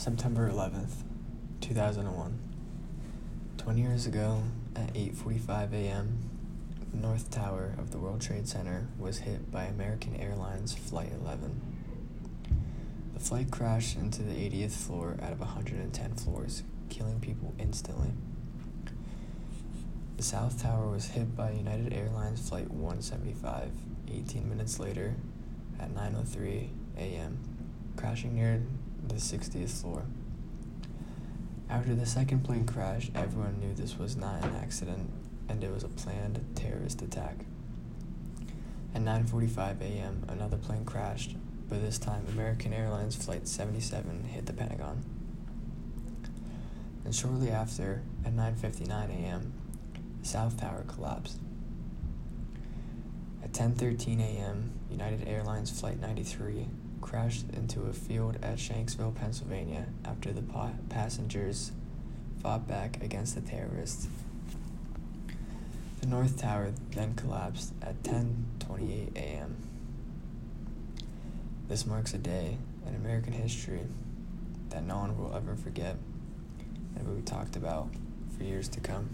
September 11th, 2001. 20 years ago, at 8:45 a.m., the North Tower of the World Trade Center was hit by American Airlines Flight 11. The flight crashed into the 80th floor out of 110 floors, killing people instantly. The South Tower was hit by United Airlines Flight 175 18 minutes later at 9:03 a.m., crashing near the 60th floor. After the second plane crashed, everyone knew this was not an accident and it was a planned terrorist attack. At 9:45 a.m., another plane crashed, but this time American Airlines flight 77 hit the Pentagon. And shortly after, at 9:59 a.m., the South Tower collapsed. At 10:13 a.m., United Airlines flight 93 crashed into a field at Shanksville, Pennsylvania after the pa- passengers fought back against the terrorists. The North Tower then collapsed at 10:28 a.m. This marks a day in American history that no one will ever forget and will be talked about for years to come.